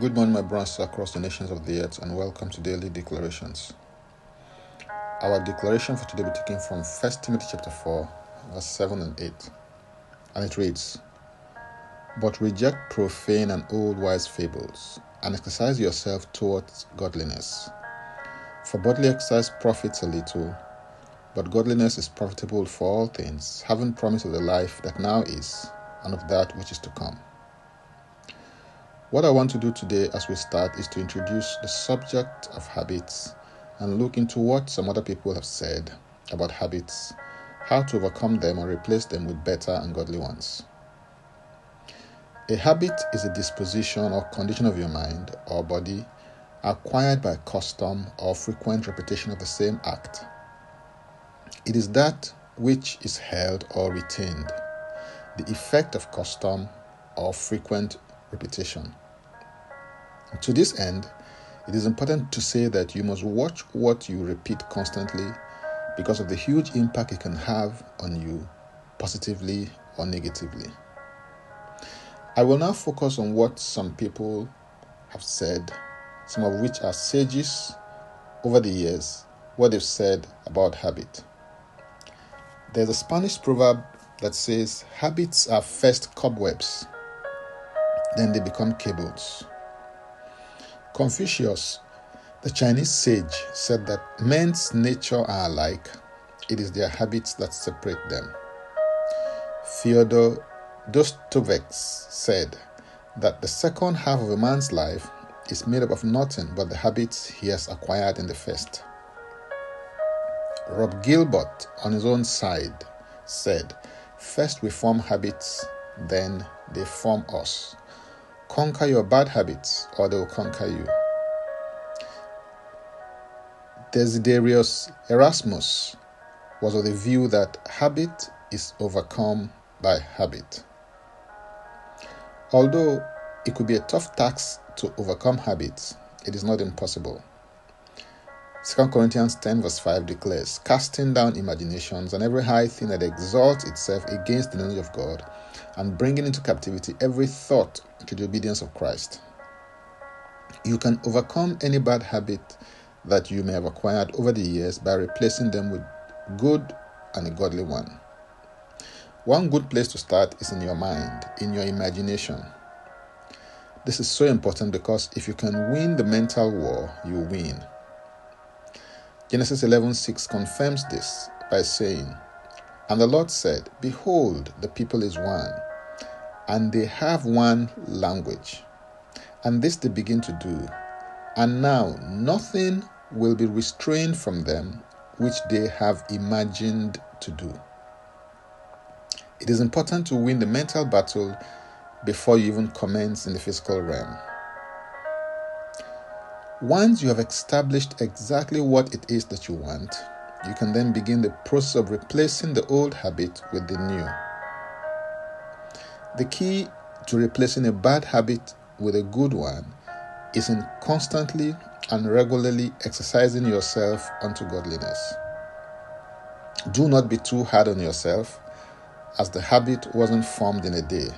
Good morning, my brothers across the nations of the earth, and welcome to Daily Declarations. Our declaration for today will be taken from 1 Timothy chapter 4, verse 7 and 8. And it reads, But reject profane and old wise fables, and exercise yourself towards godliness. For bodily exercise profits a little, but godliness is profitable for all things, having promise of the life that now is, and of that which is to come. What I want to do today as we start is to introduce the subject of habits and look into what some other people have said about habits, how to overcome them or replace them with better and godly ones. A habit is a disposition or condition of your mind or body acquired by custom or frequent repetition of the same act. It is that which is held or retained, the effect of custom or frequent repetition. To this end, it is important to say that you must watch what you repeat constantly because of the huge impact it can have on you, positively or negatively. I will now focus on what some people have said, some of which are sages over the years, what they've said about habit. There's a Spanish proverb that says, Habits are first cobwebs, then they become cables. Confucius, the Chinese sage, said that men's nature are alike, it is their habits that separate them. Fyodor Dostoevsky said that the second half of a man's life is made up of nothing but the habits he has acquired in the first. Rob Gilbert, on his own side, said, First we form habits, then they form us. Conquer your bad habits, or they will conquer you. Desiderius Erasmus was of the view that habit is overcome by habit. Although it could be a tough task to overcome habits, it is not impossible. 2 Corinthians 10 verse 5 declares, Casting down imaginations and every high thing that exalts itself against the knowledge of God, and bringing into captivity every thought to the obedience of Christ. You can overcome any bad habit that you may have acquired over the years by replacing them with good and a godly one. One good place to start is in your mind, in your imagination. This is so important because if you can win the mental war, you win. Genesis 11:6 confirms this by saying, And the Lord said, Behold, the people is one, and they have one language. And this they begin to do. And now nothing will be restrained from them which they have imagined to do. It is important to win the mental battle before you even commence in the physical realm. Once you have established exactly what it is that you want, you can then begin the process of replacing the old habit with the new. The key to replacing a bad habit with a good one is in constantly and regularly exercising yourself unto godliness. Do not be too hard on yourself, as the habit wasn't formed in a day.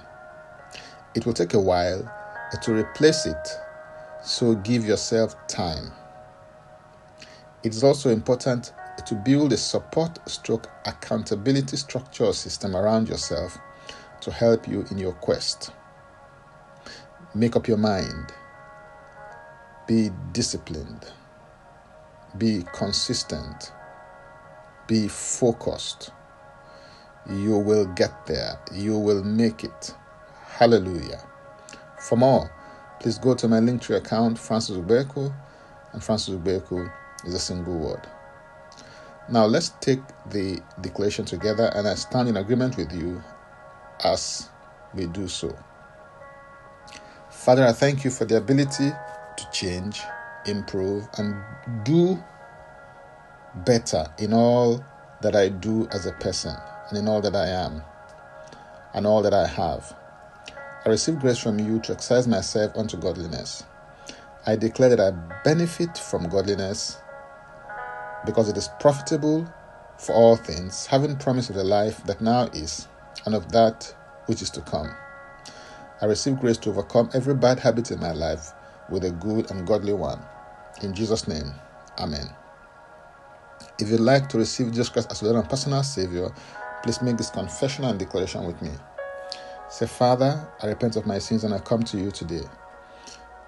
It will take a while to replace it so give yourself time. It is also important to build a support stroke accountability structure system around yourself to help you in your quest. Make up your mind. Be disciplined. Be consistent. Be focused. You will get there. You will make it. Hallelujah. For more, please go to my Linktree account, Francis Ubeku, and Francis Ubeku is a single word. Now let's take the declaration together, and I stand in agreement with you as we do so. Father, I thank you for the ability to change, improve, and do better in all that I do as a person, and in all that I am, and all that I have. I receive grace from you to exercise myself unto godliness. I declare that I benefit from godliness because it is profitable for all things, having promise of the life that now is, and of that which is to come. I receive grace to overcome every bad habit in my life with a good and godly one. In Jesus' name, Amen. If you'd like to receive Jesus Christ as your personal Savior, please make this confession and declaration with me. Say, Father, I repent of my sins and I come to you today.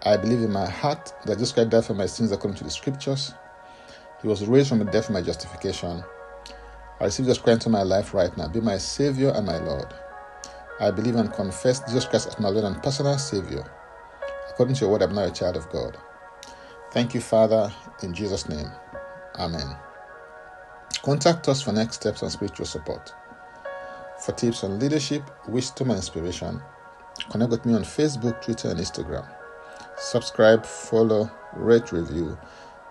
I believe in my heart that Jesus Christ died for my sins according to the scriptures. He was raised from the dead for my justification. I receive Jesus Christ into my life right now. Be my Savior and my Lord. I believe and confess Jesus Christ as my Lord and personal Savior. According to your word, I'm now a child of God. Thank you, Father, in Jesus' name. Amen. Contact us for next steps and spiritual support. For tips on leadership, wisdom, and inspiration, connect with me on Facebook, Twitter, and Instagram. Subscribe, follow, rate, review,